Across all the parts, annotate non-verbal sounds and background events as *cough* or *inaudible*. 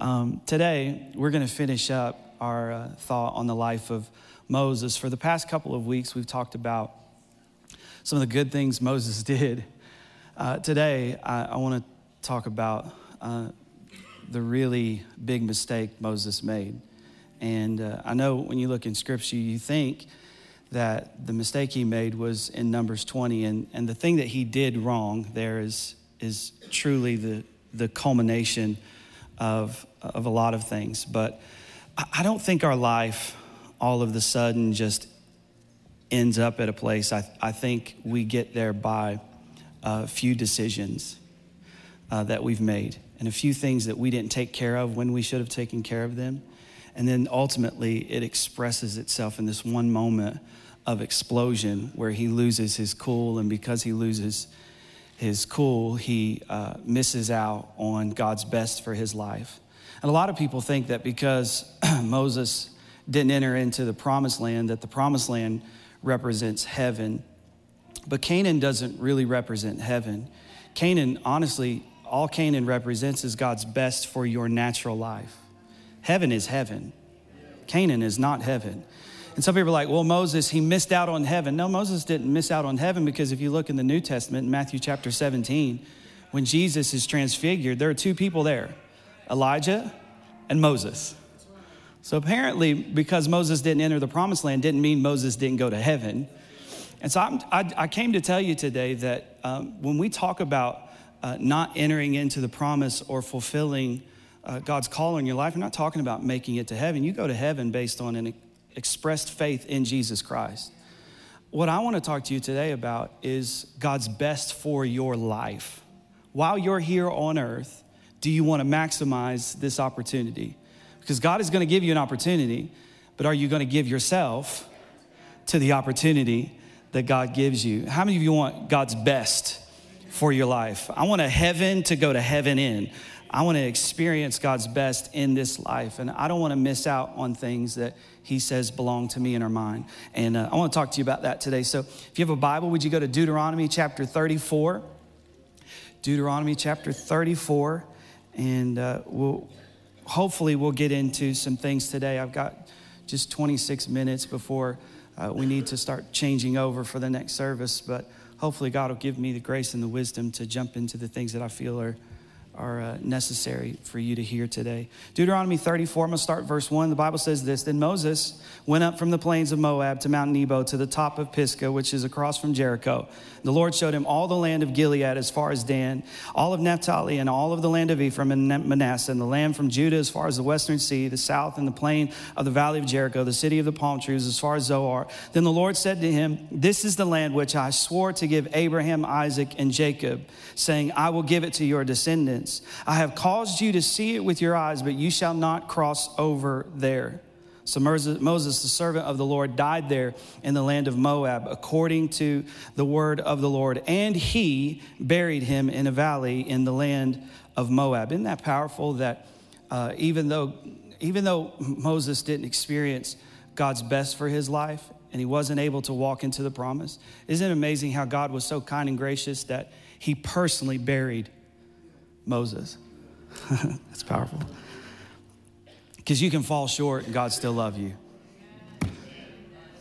Um, today, we're going to finish up our uh, thought on the life of Moses. For the past couple of weeks, we've talked about some of the good things Moses *laughs* did. Uh, today, I, I want to talk about uh, the really big mistake Moses made. And uh, I know when you look in Scripture, you think that the mistake he made was in Numbers 20. And, and the thing that he did wrong there is, is truly the, the culmination of, of a lot of things. But I don't think our life all of the sudden just ends up at a place. I, I think we get there by a few decisions uh, that we've made and a few things that we didn't take care of when we should have taken care of them. And then ultimately, it expresses itself in this one moment of explosion where he loses his cool. And because he loses his cool, he uh, misses out on God's best for his life. And a lot of people think that because *clears throat* Moses didn't enter into the promised land, that the promised land represents heaven. But Canaan doesn't really represent heaven. Canaan, honestly, all Canaan represents is God's best for your natural life. Heaven is heaven, Canaan is not heaven. And some people are like, well, Moses, he missed out on heaven. No, Moses didn't miss out on heaven because if you look in the New Testament, in Matthew chapter 17, when Jesus is transfigured, there are two people there Elijah and Moses. So apparently, because Moses didn't enter the promised land, didn't mean Moses didn't go to heaven. And so I, I came to tell you today that um, when we talk about uh, not entering into the promise or fulfilling uh, God's call in your life, we're not talking about making it to heaven. You go to heaven based on an expressed faith in Jesus Christ. What I want to talk to you today about is God's best for your life. While you're here on earth, do you want to maximize this opportunity? Because God is going to give you an opportunity, but are you going to give yourself to the opportunity that God gives you? How many of you want God's best for your life? I want a heaven to go to heaven in. I want to experience God's best in this life, and I don't want to miss out on things that He says belong to me in our mind. And uh, I want to talk to you about that today. So, if you have a Bible, would you go to Deuteronomy chapter 34? Deuteronomy chapter 34, and uh, we'll hopefully we'll get into some things today. I've got just 26 minutes before uh, we need to start changing over for the next service, but hopefully God will give me the grace and the wisdom to jump into the things that I feel are are uh, necessary for you to hear today. Deuteronomy 34, I'm going to start verse 1. The Bible says this Then Moses went up from the plains of Moab to Mount Nebo to the top of Pisgah, which is across from Jericho. The Lord showed him all the land of Gilead as far as Dan, all of Naphtali, and all of the land of Ephraim and Manasseh, and the land from Judah as far as the western sea, the south, and the plain of the valley of Jericho, the city of the palm trees as far as Zoar. Then the Lord said to him, This is the land which I swore to give Abraham, Isaac, and Jacob, saying, I will give it to your descendants. I have caused you to see it with your eyes, but you shall not cross over there. So Moses, the servant of the Lord, died there in the land of Moab, according to the word of the Lord. And he buried him in a valley in the land of Moab. Isn't that powerful that uh, even, though, even though Moses didn't experience God's best for his life and he wasn't able to walk into the promise, isn't it amazing how God was so kind and gracious that he personally buried Moses. *laughs* That's powerful. Because you can fall short and God still love you.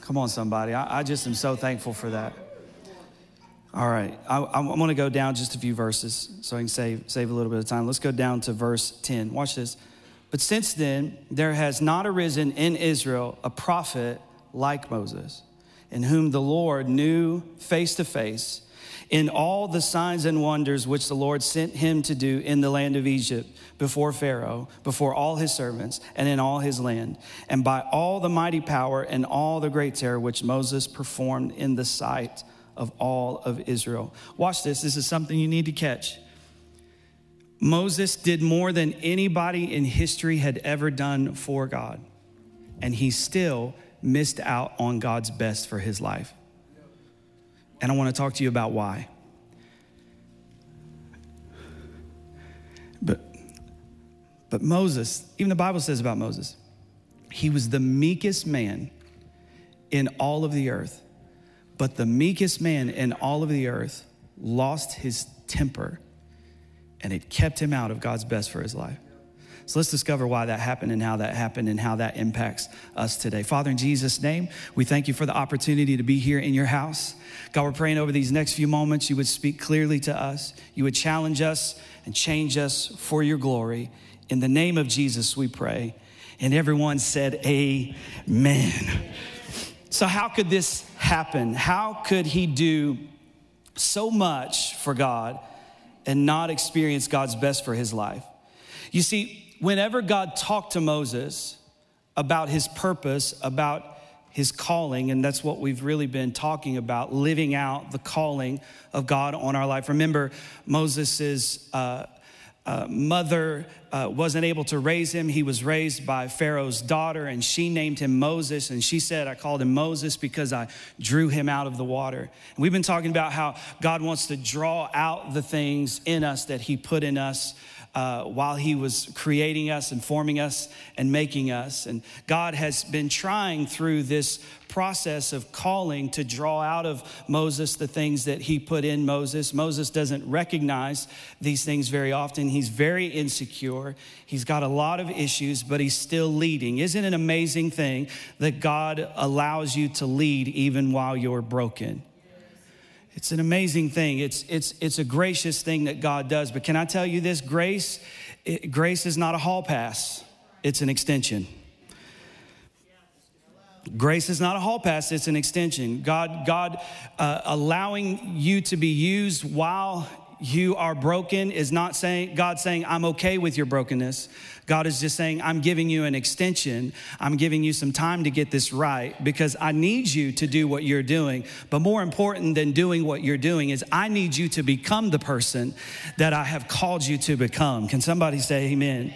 Come on, somebody. I, I just am so thankful for that. All right, I, I'm going to go down just a few verses so I can save, save a little bit of time. Let's go down to verse 10. Watch this. But since then, there has not arisen in Israel a prophet like Moses, in whom the Lord knew face to face in all the signs and wonders which the Lord sent him to do in the land of Egypt before Pharaoh, before all his servants, and in all his land, and by all the mighty power and all the great terror which Moses performed in the sight of all of Israel. Watch this, this is something you need to catch. Moses did more than anybody in history had ever done for God, and he still missed out on God's best for his life. And I want to talk to you about why. But, but Moses, even the Bible says about Moses, he was the meekest man in all of the earth. But the meekest man in all of the earth lost his temper and it kept him out of God's best for his life. So let's discover why that happened and how that happened and how that impacts us today. Father, in Jesus' name, we thank you for the opportunity to be here in your house. God, we're praying over these next few moments. You would speak clearly to us, you would challenge us and change us for your glory. In the name of Jesus, we pray. And everyone said, Amen. So, how could this happen? How could he do so much for God and not experience God's best for his life? You see, whenever God talked to Moses about his purpose, about his calling, and that's what we've really been talking about living out the calling of God on our life. Remember, Moses' uh, uh, mother uh, wasn't able to raise him. He was raised by Pharaoh's daughter, and she named him Moses. And she said, I called him Moses because I drew him out of the water. And we've been talking about how God wants to draw out the things in us that he put in us uh, while He was creating us and forming us and making us. And God has been trying through this process of calling to draw out of Moses the things that He put in Moses. Moses doesn't recognize these things very often. He's very insecure. He's got a lot of issues, but he's still leading. Isn't it an amazing thing that God allows you to lead even while you're broken? It's an amazing thing. It's, it's, it's a gracious thing that God does. But can I tell you this? Grace, it, grace is not a hall pass, it's an extension. Grace is not a hall pass, it's an extension. God, God uh, allowing you to be used while you are broken is not saying God saying, I'm okay with your brokenness. God is just saying, I'm giving you an extension. I'm giving you some time to get this right because I need you to do what you're doing. But more important than doing what you're doing is I need you to become the person that I have called you to become. Can somebody say amen?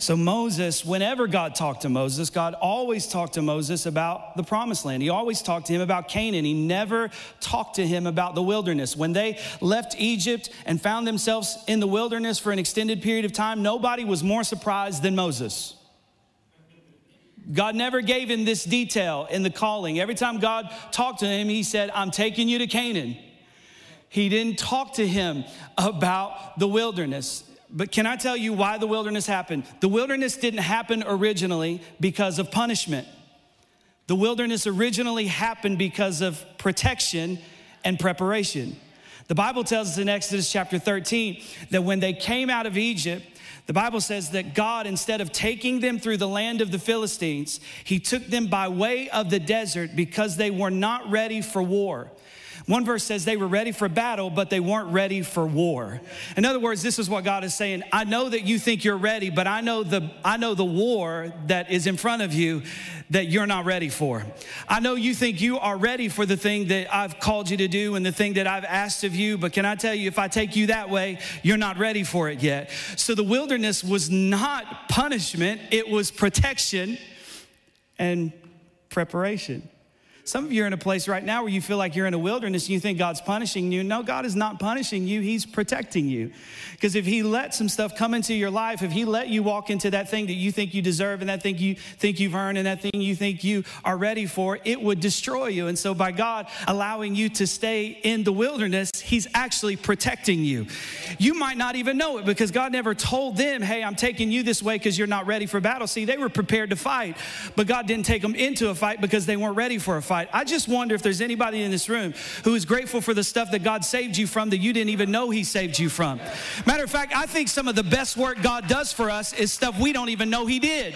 So, Moses, whenever God talked to Moses, God always talked to Moses about the promised land. He always talked to him about Canaan. He never talked to him about the wilderness. When they left Egypt and found themselves in the wilderness for an extended period of time, nobody was more surprised than Moses. God never gave him this detail in the calling. Every time God talked to him, he said, I'm taking you to Canaan. He didn't talk to him about the wilderness. But can I tell you why the wilderness happened? The wilderness didn't happen originally because of punishment. The wilderness originally happened because of protection and preparation. The Bible tells us in Exodus chapter 13 that when they came out of Egypt, the Bible says that God, instead of taking them through the land of the Philistines, He took them by way of the desert because they were not ready for war. One verse says they were ready for battle, but they weren't ready for war. In other words, this is what God is saying. I know that you think you're ready, but I know the I know the war that is in front of you that you're not ready for. I know you think you are ready for the thing that I've called you to do and the thing that I've asked of you, but can I tell you if I take you that way, you're not ready for it yet. So the wilderness was not punishment, it was protection and preparation. Some of you are in a place right now where you feel like you're in a wilderness and you think God's punishing you. No, God is not punishing you, He's protecting you. Because if He let some stuff come into your life, if He let you walk into that thing that you think you deserve and that thing you think you've earned and that thing you think you are ready for, it would destroy you. And so, by God allowing you to stay in the wilderness, He's actually protecting you. You might not even know it because God never told them, hey, I'm taking you this way because you're not ready for battle. See, they were prepared to fight, but God didn't take them into a fight because they weren't ready for a fight. I just wonder if there's anybody in this room who is grateful for the stuff that God saved you from that you didn't even know He saved you from. Matter of fact, I think some of the best work God does for us is stuff we don't even know He did.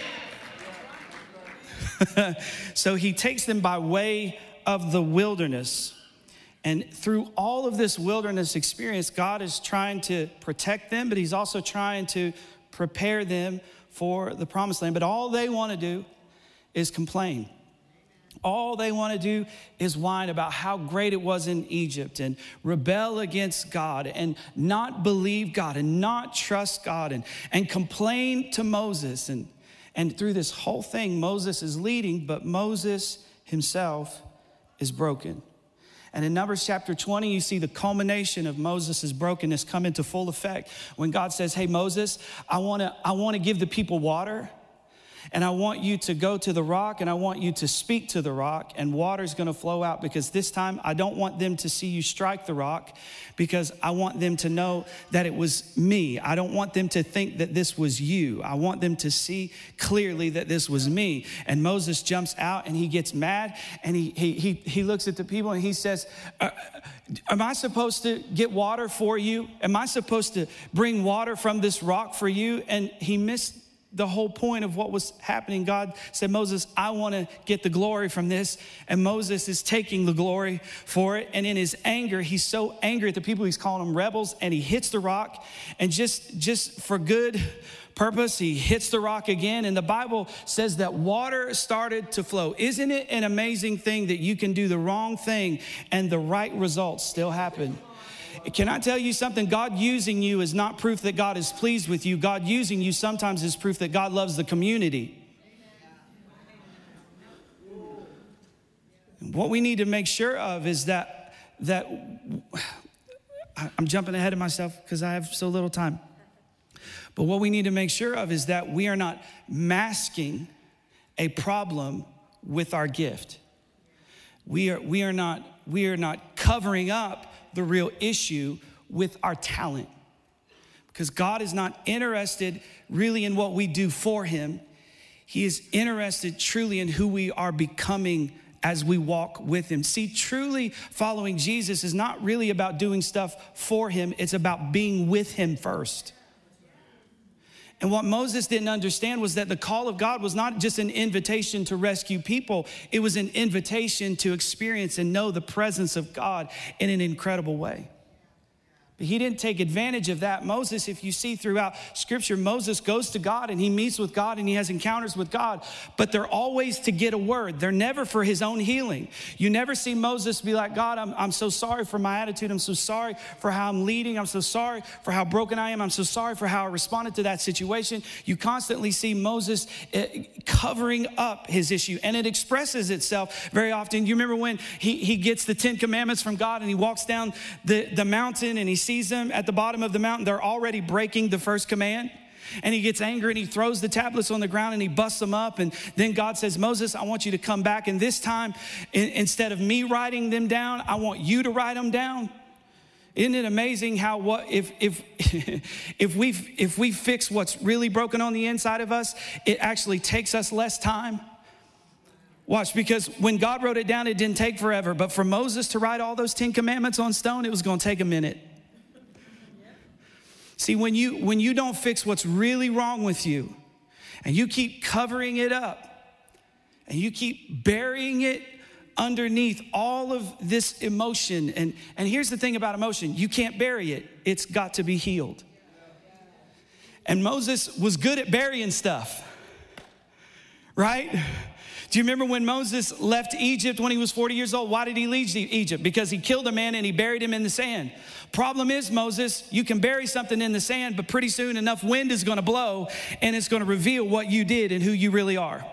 *laughs* so He takes them by way of the wilderness. And through all of this wilderness experience, God is trying to protect them, but He's also trying to prepare them for the promised land. But all they want to do is complain all they want to do is whine about how great it was in Egypt and rebel against God and not believe God and not trust God and, and complain to Moses. And, and through this whole thing, Moses is leading, but Moses himself is broken. And in Numbers chapter 20, you see the culmination of Moses' brokenness come into full effect when God says, Hey, Moses, I wanna, I wanna give the people water. And I want you to go to the rock and I want you to speak to the rock, and water's gonna flow out because this time I don't want them to see you strike the rock because I want them to know that it was me. I don't want them to think that this was you. I want them to see clearly that this was me. And Moses jumps out and he gets mad and he, he, he, he looks at the people and he says, uh, Am I supposed to get water for you? Am I supposed to bring water from this rock for you? And he missed the whole point of what was happening. God said, Moses, I want to get the glory from this. And Moses is taking the glory for it. And in his anger, he's so angry at the people, he's calling them rebels, and he hits the rock. And just, just for good purpose, he hits the rock again. And the Bible says that water started to flow. Isn't it an amazing thing that you can do the wrong thing and the right results still happen? Can I tell you something? God using you is not proof that God is pleased with you. God using you sometimes is proof that God loves the community. What we need to make sure of is that that I'm jumping ahead of myself because I have so little time. But what we need to make sure of is that we are not masking a problem with our gift. We are, we are, not, we are not covering up the real issue with our talent. Because God is not interested really in what we do for Him, He is interested truly in who we are becoming as we walk with Him. See, truly following Jesus is not really about doing stuff for Him, it's about being with Him first. And what Moses didn't understand was that the call of God was not just an invitation to rescue people, it was an invitation to experience and know the presence of God in an incredible way. But he didn't take advantage of that. Moses, if you see throughout scripture, Moses goes to God and he meets with God and he has encounters with God, but they're always to get a word. They're never for his own healing. You never see Moses be like, God, I'm, I'm so sorry for my attitude. I'm so sorry for how I'm leading. I'm so sorry for how broken I am. I'm so sorry for how I responded to that situation. You constantly see Moses eh, covering up his issue and it expresses itself very often. You remember when he, he gets the Ten Commandments from God and he walks down the, the mountain and he sees them at the bottom of the mountain, they're already breaking the first command. And he gets angry and he throws the tablets on the ground and he busts them up. And then God says, Moses, I want you to come back. And this time, in, instead of me writing them down, I want you to write them down. Isn't it amazing how what if if *laughs* if we if we fix what's really broken on the inside of us, it actually takes us less time? Watch, because when God wrote it down, it didn't take forever. But for Moses to write all those Ten Commandments on stone, it was going to take a minute. See, when you when you don't fix what's really wrong with you, and you keep covering it up, and you keep burying it underneath all of this emotion, and, and here's the thing about emotion you can't bury it, it's got to be healed. And Moses was good at burying stuff, right? Do you remember when Moses left Egypt when he was 40 years old? Why did he leave Egypt? Because he killed a man and he buried him in the sand. Problem is, Moses, you can bury something in the sand, but pretty soon enough wind is gonna blow and it's gonna reveal what you did and who you really are.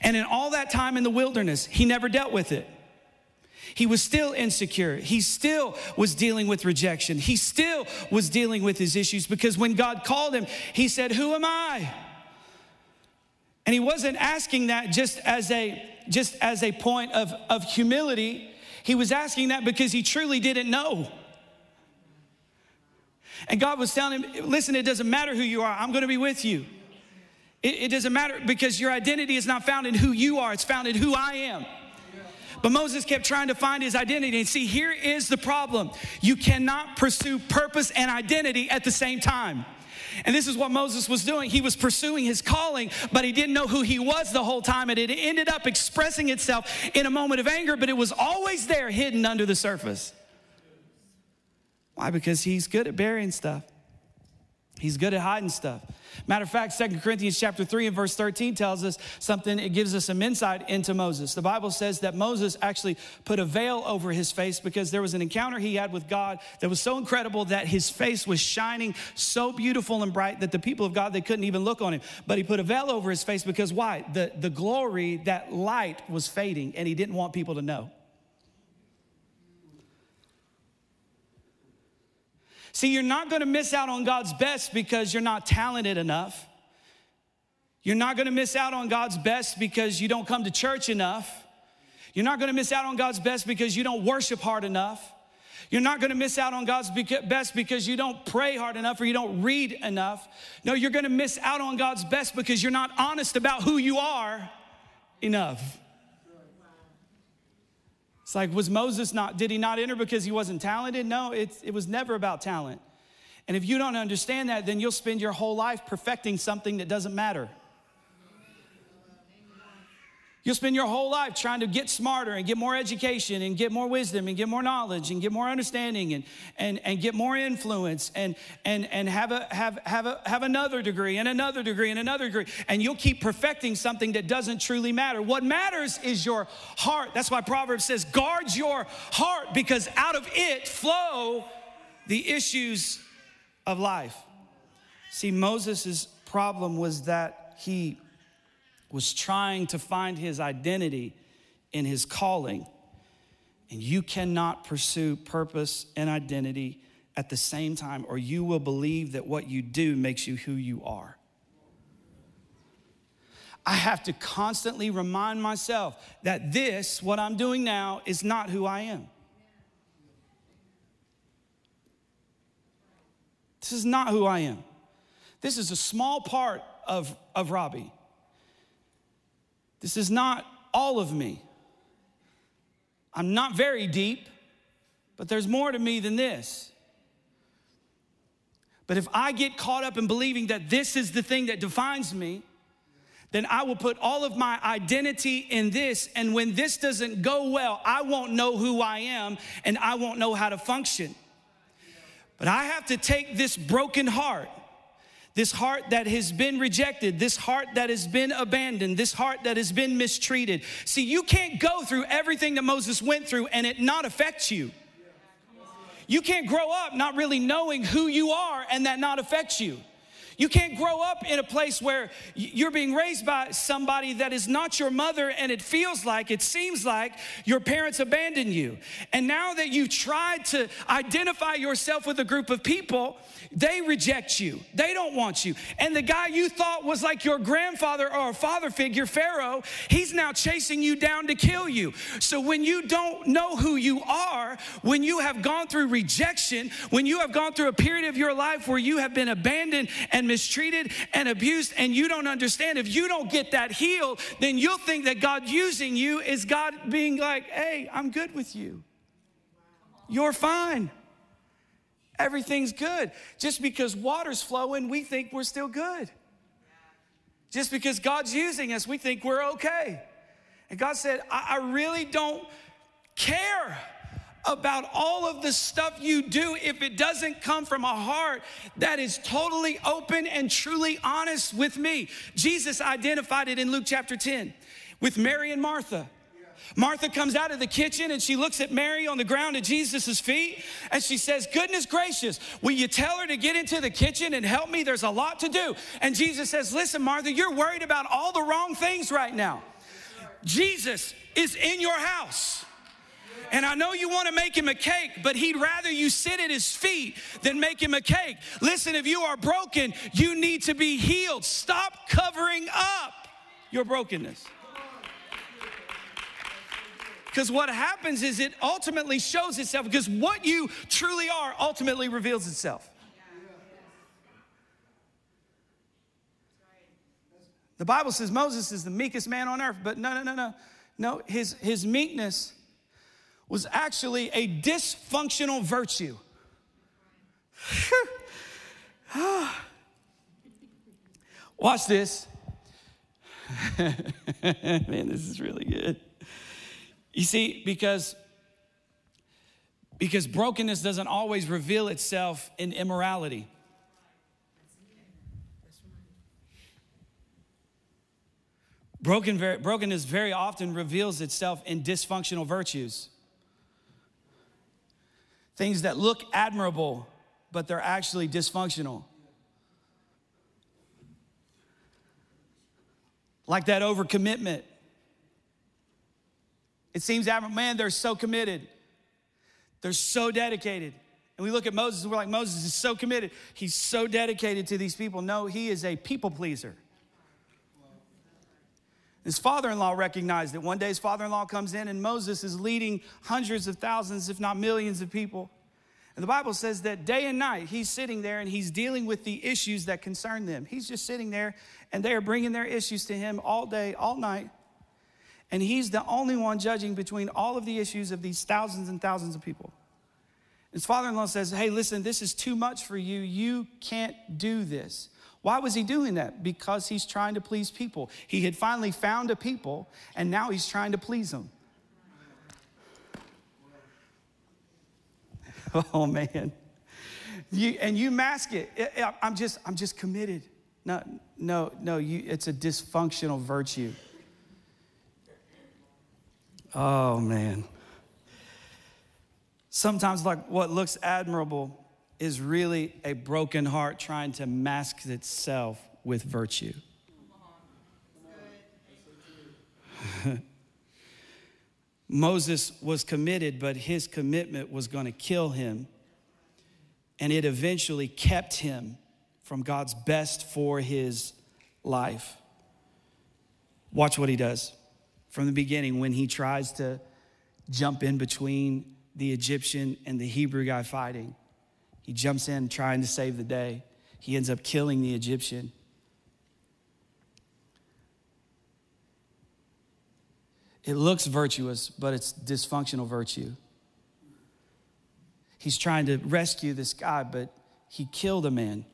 And in all that time in the wilderness, he never dealt with it. He was still insecure. He still was dealing with rejection. He still was dealing with his issues because when God called him, he said, Who am I? And he wasn't asking that just as a just as a point of, of humility. He was asking that because he truly didn't know. And God was telling him, listen, it doesn't matter who you are, I'm gonna be with you. It, it doesn't matter because your identity is not found in who you are, it's found in who I am. But Moses kept trying to find his identity. And see, here is the problem you cannot pursue purpose and identity at the same time. And this is what Moses was doing. He was pursuing his calling, but he didn't know who he was the whole time. And it ended up expressing itself in a moment of anger, but it was always there hidden under the surface. Why? Because he's good at burying stuff. He's good at hiding stuff. Matter of fact, Second Corinthians chapter 3 and verse 13 tells us something, it gives us some insight into Moses. The Bible says that Moses actually put a veil over his face because there was an encounter he had with God that was so incredible that his face was shining so beautiful and bright that the people of God they couldn't even look on him. But he put a veil over his face because why? The, the glory, that light was fading, and he didn't want people to know. See, you're not to miss out on God's best because you're not talented enough. You're not gonna miss out on God's best because you don't come to church enough. You're not gonna miss out on God's best because you don't worship hard enough. You're not gonna miss out on God's best because you don't pray hard enough or you don't read enough. No, you're gonna miss out on God's best because you're not honest about who you are enough. It's like, was Moses not, did he not enter because he wasn't talented? No, it, it was never about talent. And if you don't understand that, then you'll spend your whole life perfecting something that doesn't matter. You'll spend your whole life trying to get smarter and get more education and get more wisdom and get more knowledge and get more understanding and, and, and get more influence and, and, and have, a, have, have, a, have another degree and another degree and another degree. And you'll keep perfecting something that doesn't truly matter. What matters is your heart. That's why Proverbs says, guard your heart because out of it flow the issues of life. See, Moses' problem was that he was trying to find his identity in his calling. And you cannot pursue purpose and identity at the same time, or you will believe that what you do makes you who you are. I have to constantly remind myself that this, what I'm doing now, is not who I am. This is not who I am. This is a small part of, of Robbie. This is not all of me. I'm not very deep, but there's more to me than this. But if I get caught up in believing that this is the thing that defines me, then I will put all of my identity in this. And when this doesn't go well, I won't know who I am and I won't know how to function. But I have to take this broken heart this heart that has been rejected, this heart that has been abandoned, this heart that has been mistreated. See, you can't go through everything that Moses went through and it not affect you. You can't grow up not really knowing who you are and that not affects you. You can't grow up in a place where you're being raised by somebody that is not your mother and it feels like, it seems like your parents abandoned you. And now that you've tried to identify yourself with a group of people, they reject you. They don't want you. And the guy you thought was like your grandfather or a father figure, Pharaoh, he's now chasing you down to kill you. So when you don't know who you are, when you have gone through rejection, when you have gone through a period of your life where you have been abandoned and mistreated and abused, and you don't understand, if you don't get that healed, then you'll think that God using you is God being like, hey, I'm good with you. You're fine. Everything's good. Just because water's flowing, we think we're still good. Just because God's using us, we think we're okay. And God said, I, I really don't care about all of the stuff you do if it doesn't come from a heart that is totally open and truly honest with me. Jesus identified it in Luke chapter 10 with Mary and Martha. Martha comes out of the kitchen and she looks at Mary on the ground at Jesus' feet and she says, Goodness gracious, will you tell her to get into the kitchen and help me? There's a lot to do. And Jesus says, Listen, Martha, you're worried about all the wrong things right now. Jesus is in your house. And I know you want to make him a cake, but he'd rather you sit at his feet than make him a cake. Listen, if you are broken, you need to be healed. Stop covering up your brokenness. Because what happens is it ultimately shows itself, because what you truly are ultimately reveals itself. The Bible says Moses is the meekest man on earth, but no, no, no, no. No, his, his meekness was actually a dysfunctional virtue. *laughs* Watch this. *laughs* Man, this is really good. You see, because because brokenness doesn't always reveal itself in immorality. Broken, brokenness very often reveals itself in dysfunctional virtues. Things that look admirable, but they're actually dysfunctional. Like that overcommitment. It seems admirable, man, they're so committed. They're so dedicated. And we look at Moses and we're like, Moses is so committed. He's so dedicated to these people. No, he is a people pleaser. His father in law recognized it. One day, his father in law comes in, and Moses is leading hundreds of thousands, if not millions, of people. And the Bible says that day and night, he's sitting there and he's dealing with the issues that concern them. He's just sitting there, and they are bringing their issues to him all day, all night. And he's the only one judging between all of the issues of these thousands and thousands of people. His father in law says, Hey, listen, this is too much for you. You can't do this. Why was he doing that? Because he's trying to please people. He had finally found a people, and now he's trying to please them. *laughs* Oh man. You, and you mask it. I'm just, I'm just committed. No, no, no, you, it's a dysfunctional virtue. Oh man. Sometimes, like what looks admirable is really a broken heart trying to mask itself with virtue. *laughs* Moses was committed, but his commitment was going to kill him. And it eventually kept him from God's best for his life. Watch what he does from the beginning when he tries to jump in between the Egyptian and the Hebrew guy fighting. He jumps in trying to save the day. He ends up killing the Egyptian. It looks virtuous, but it's dysfunctional virtue. He's trying to rescue this guy, but he killed a man.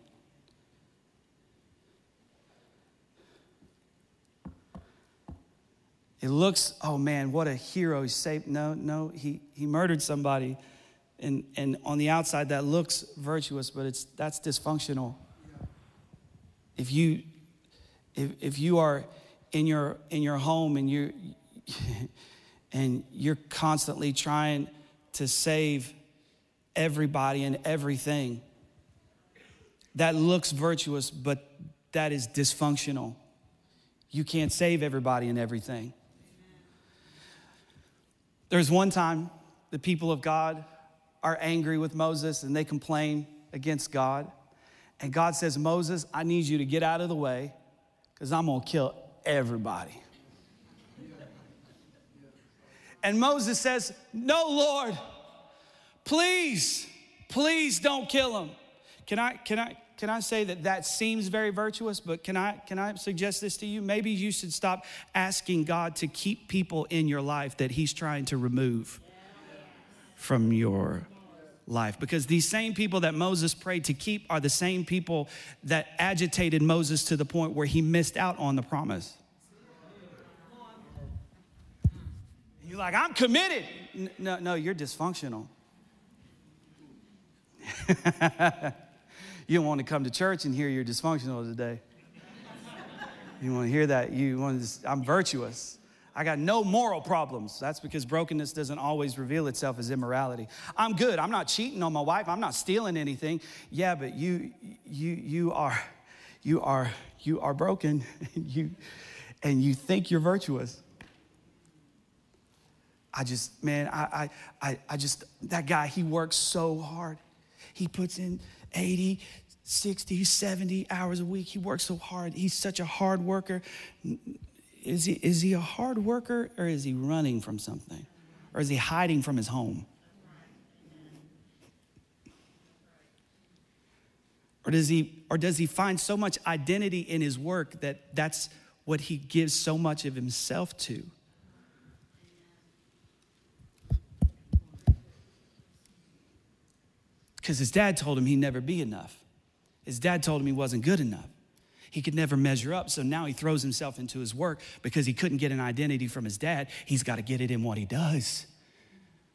It looks, oh man, what a hero. He saved. No, no, he, he murdered somebody and, and on the outside that looks virtuous but it's that's dysfunctional. If you if, if you are in your in your home and you *laughs* and you're constantly trying to save everybody and everything that looks virtuous but that is dysfunctional. You can't save everybody and everything. There's one time the people of god are angry with Moses and they complain against God. And God says, Moses, I need you to get out of the way because I'm going to kill everybody. And Moses says, No, Lord, please, please don't kill him. Can I, can I, can I say that that seems very virtuous, but can I, can I suggest this to you? Maybe you should stop asking God to keep people in your life that He's trying to remove from your life. Because these same people that Moses prayed to keep are the same people that agitated Moses to the point where he missed out on the promise. You're like, I'm committed. No, no, you're dysfunctional. *laughs* you don't want to come to church and hear you're dysfunctional today. You want to hear that? You want to, Just, I'm virtuous. I got no moral problems. That's because brokenness doesn't always reveal itself as immorality. I'm good. I'm not cheating on my wife. I'm not stealing anything. Yeah, but you you you are you are you are broken *laughs* and you and you think you're virtuous. I just, man, I, I, I just, that guy, he works so hard. He puts in 80, 60, 70 hours a week. He works so hard. He's such a hard worker is he, is he a hard worker or is he running from something? Or is he hiding from his home? Or does he, or does he find so much identity in his work that that's what he gives so much of himself to? Because his dad told him he'd never be enough. His dad told him he wasn't good enough. He could never measure up. So now he throws himself into his work because he couldn't get an identity from his dad. He's got to get it in what he does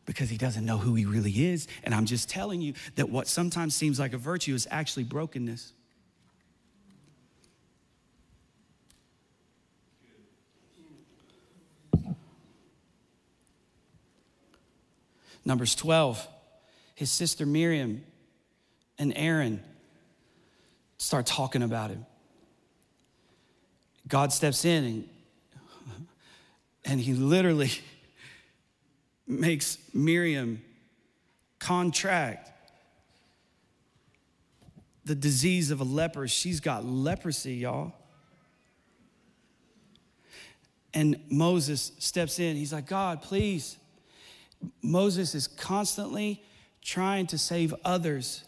because he doesn't know who he really is. And I'm just telling you that what sometimes seems like a virtue is actually brokenness. Numbers 12, his sister Miriam and Aaron start talking about him. God steps in and, and he literally *laughs* makes Miriam contract the disease of a leper. She's got leprosy, y'all. And Moses steps in. He's like, God, please. Moses is constantly trying to save others,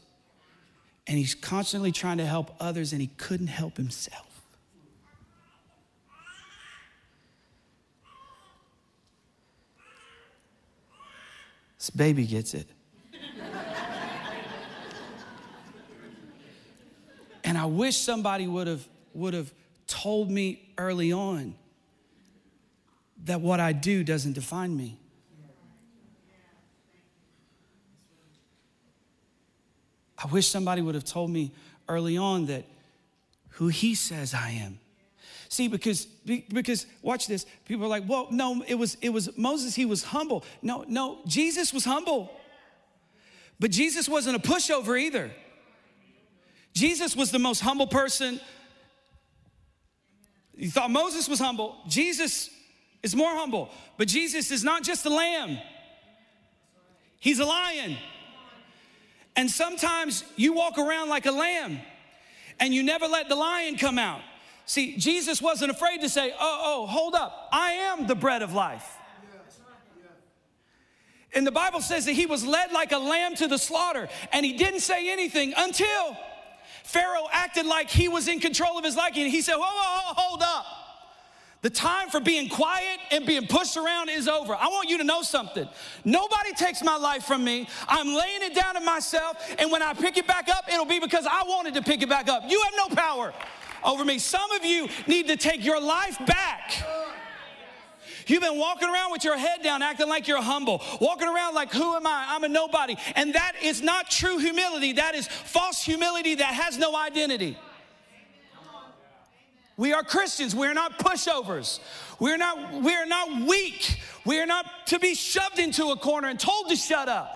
and he's constantly trying to help others, and he couldn't help himself. This baby gets it. and I wish somebody would have would have told me early on that what I do doesn't define me. I wish somebody would have told me early on that who he says I am. See, because because watch this. People are like, well, no, it was it was Moses, he was humble. No, no, Jesus was humble. But Jesus wasn't a pushover either. Jesus was the most humble person. You thought Moses was humble. Jesus is more humble. But Jesus is not just a lamb, he's a lion. And sometimes you walk around like a lamb and you never let the lion come out. See, Jesus wasn't afraid to say, Oh, oh, hold up. I am the bread of life. And the Bible says that he was led like a lamb to the slaughter, and he didn't say anything until Pharaoh acted like he was in control of his liking. He said, Whoa, whoa, whoa, hold up. The time for being quiet and being pushed around is over. I want you to know something. Nobody takes my life from me. I'm laying it down to myself, and when I pick it back up, it'll be because I wanted to pick it back up. You have no power over me. Some of you need to take your life back. You've been walking around with your head down, acting like you're humble, walking around like, Who am I? I'm a nobody. And that is not true humility. That is false humility that has no identity. We are Christians. We're not pushovers. We're not, we're not weak. We're not to be shoved into a corner and told to shut up.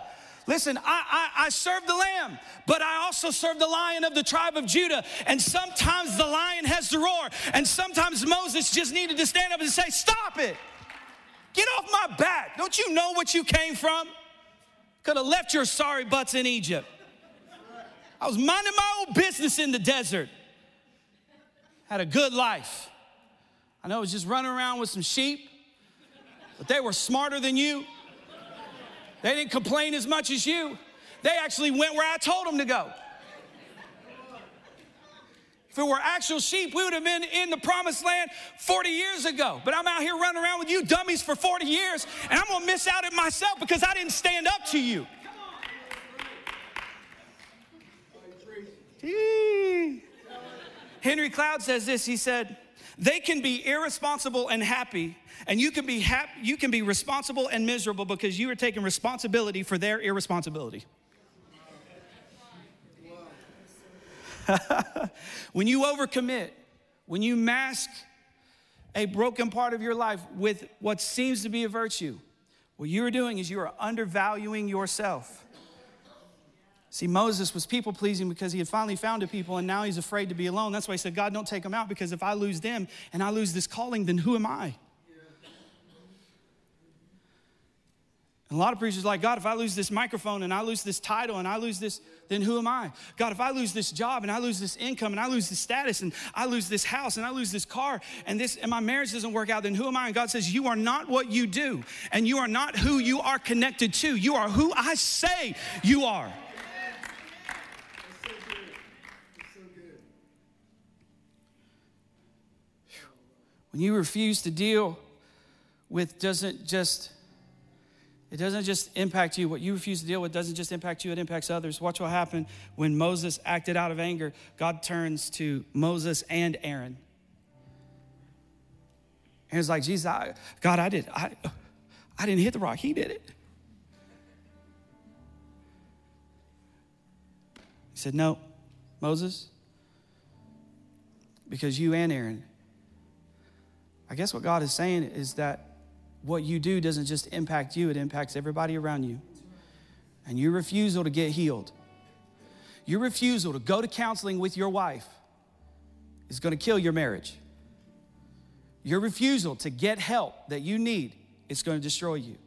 Listen, I, I, I, serve the lamb, but I also serve the lion of the tribe of Judah. And sometimes the lion has to roar, and sometimes Moses just needed to stand up and say, Stop it! Get off my back. Don't you know what you came from? Could have left your sorry butts in Egypt. I was minding my own business in the desert had a good life. I know it was just running around with some sheep, but they were smarter than you. They didn't complain as much as you. They actually went where I told them to go. If it were actual sheep, we would have been in the promised land 40 years ago. But I'm out here running around with you dummies for 40 years, and I'm gonna miss out at myself because I didn't stand up to you. Henry Cloud says this. He said, they can be irresponsible and happy, and you can be happy, you can be responsible and miserable because you are taking responsibility for their irresponsibility. *laughs* when you overcommit, when you mask a broken part of your life with what seems to be a virtue, what you are doing is you are undervaluing yourself. See, Moses was people pleasing because he had finally found a people and now he's afraid to be alone. That's why he said, God, don't take them out because if I lose them and I lose this calling, then who am I? And a lot of preachers like, God, if I lose this microphone and I lose this title and I lose this, then who am I? God, if I lose this job and I lose this income and I lose this status and I lose this house and I lose this car and this and my marriage doesn't work out, then who am I? And God says, You are not what you do, and you are not who you are connected to. You are who I say you are. When you refuse to deal with doesn't just it doesn't just impact you. What you refuse to deal with doesn't just impact you, it impacts others. Watch what happened when Moses acted out of anger. God turns to Moses and Aaron. Aaron's like, Jesus, I, God, I did. I, I didn't hit the rock. He did it. He said, No, Moses, because you and Aaron I guess what God is saying is that what you do doesn't just impact you, it impacts everybody around you. And your refusal to get healed, your refusal to go to counseling with your wife is going to kill your marriage. Your refusal to get help that you need is going to destroy you.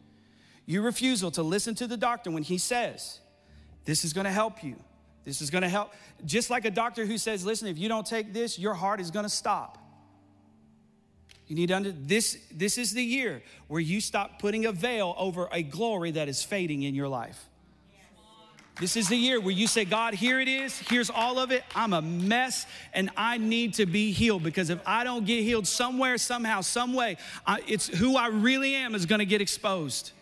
Your refusal to listen to the doctor when he says, This is going to help you. This is going to help. Just like a doctor who says, Listen, if you don't take this, your heart is going to stop. You need to under this this is the year where you stop putting a veil over a glory that is fading in your life. This is the year where you say, God, here it is. Here's all of it. I'm a mess and I need to be healed because if I don't get healed somewhere, somehow, some way, it's who I really am is going to get exposed.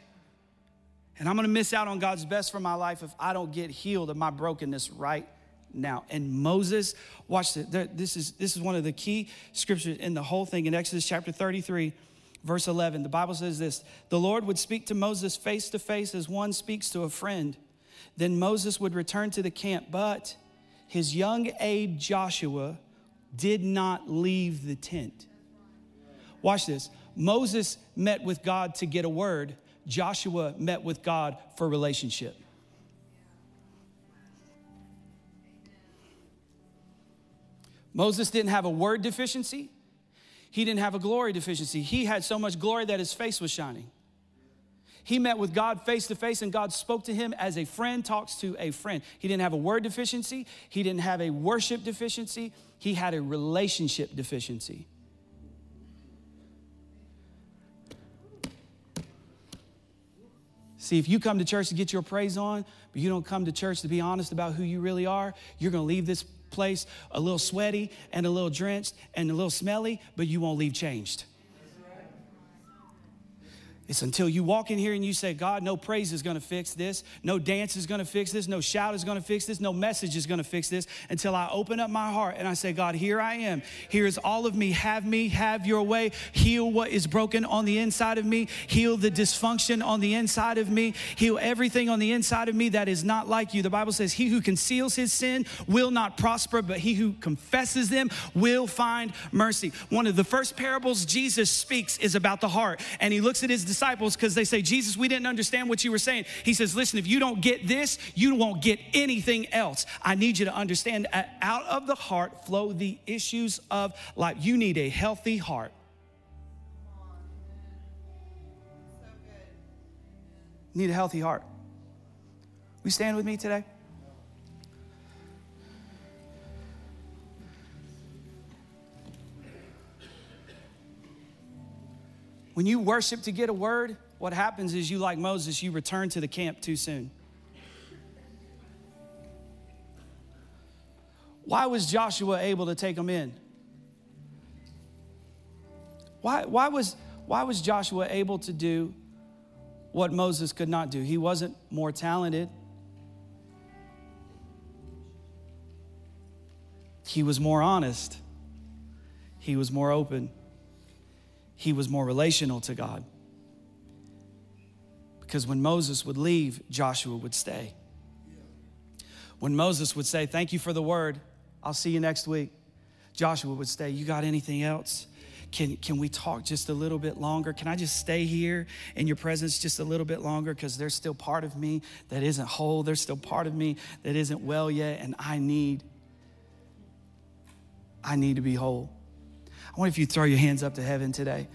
And I'm going to miss out on God's best for my life if I don't get healed of my brokenness right now. And Moses, watch this. This is, this is one of the key scriptures in the whole thing in Exodus chapter 33. Verse 11, the Bible says this The Lord would speak to Moses face to face as one speaks to a friend. Then Moses would return to the camp, but his young aide Joshua did not leave the tent. Watch this. Moses met with God to get a word, Joshua met with God for relationship. Moses didn't have a word deficiency. He didn't have a glory deficiency. He had so much glory that his face was shining. He met with God face to face, and God spoke to him as a friend talks to a friend. He didn't have a word deficiency, he didn't have a worship deficiency, he had a relationship deficiency. See, if you come to church to get your praise on, but you don't come to church to be honest about who you really are, you're going to leave this place a little sweaty and a little drenched and a little smelly, but you won't leave changed. It's until you walk in here and you say, God, no praise is gonna fix this, no dance is gonna fix this, no shout is gonna fix this, no message is gonna fix this, until I open up my heart and I say, God, here I am. Here is all of me. Have me, have your way. Heal what is broken on the inside of me, heal the dysfunction on the inside of me, heal everything on the inside of me that is not like you. The Bible says, He who conceals his sin will not prosper, but he who confesses them will find mercy. One of the first parables Jesus speaks is about the heart, and he looks at his disciples disciples because they say, Jesus, we didn't understand what you were saying. He says, Listen, if you don't get this, you won't get anything else. I need you to understand uh, out of the heart flow the issues of life. You need a healthy heart. need a healthy heart. We stand with me today? When you worship to get a word, what happens is you, like Moses, you return to the camp too soon. Why was Joshua able to take them in? Why, why, was, why was Joshua able to do what Moses could not do? He wasn't more talented, he was more honest, he was more open he was more relational to God. Because when Moses would leave, Joshua would stay. When Moses would say, Thank you for the word, I'll see you next week, Joshua would stay, You got anything else? Can, can we talk just a little bit longer? Can I just stay here in your presence just a little bit longer? Because there's still part of me that isn't whole. There's still part of me that isn't well yet, and I need, I need to be whole. Wonder if you throw your hands up to heaven today.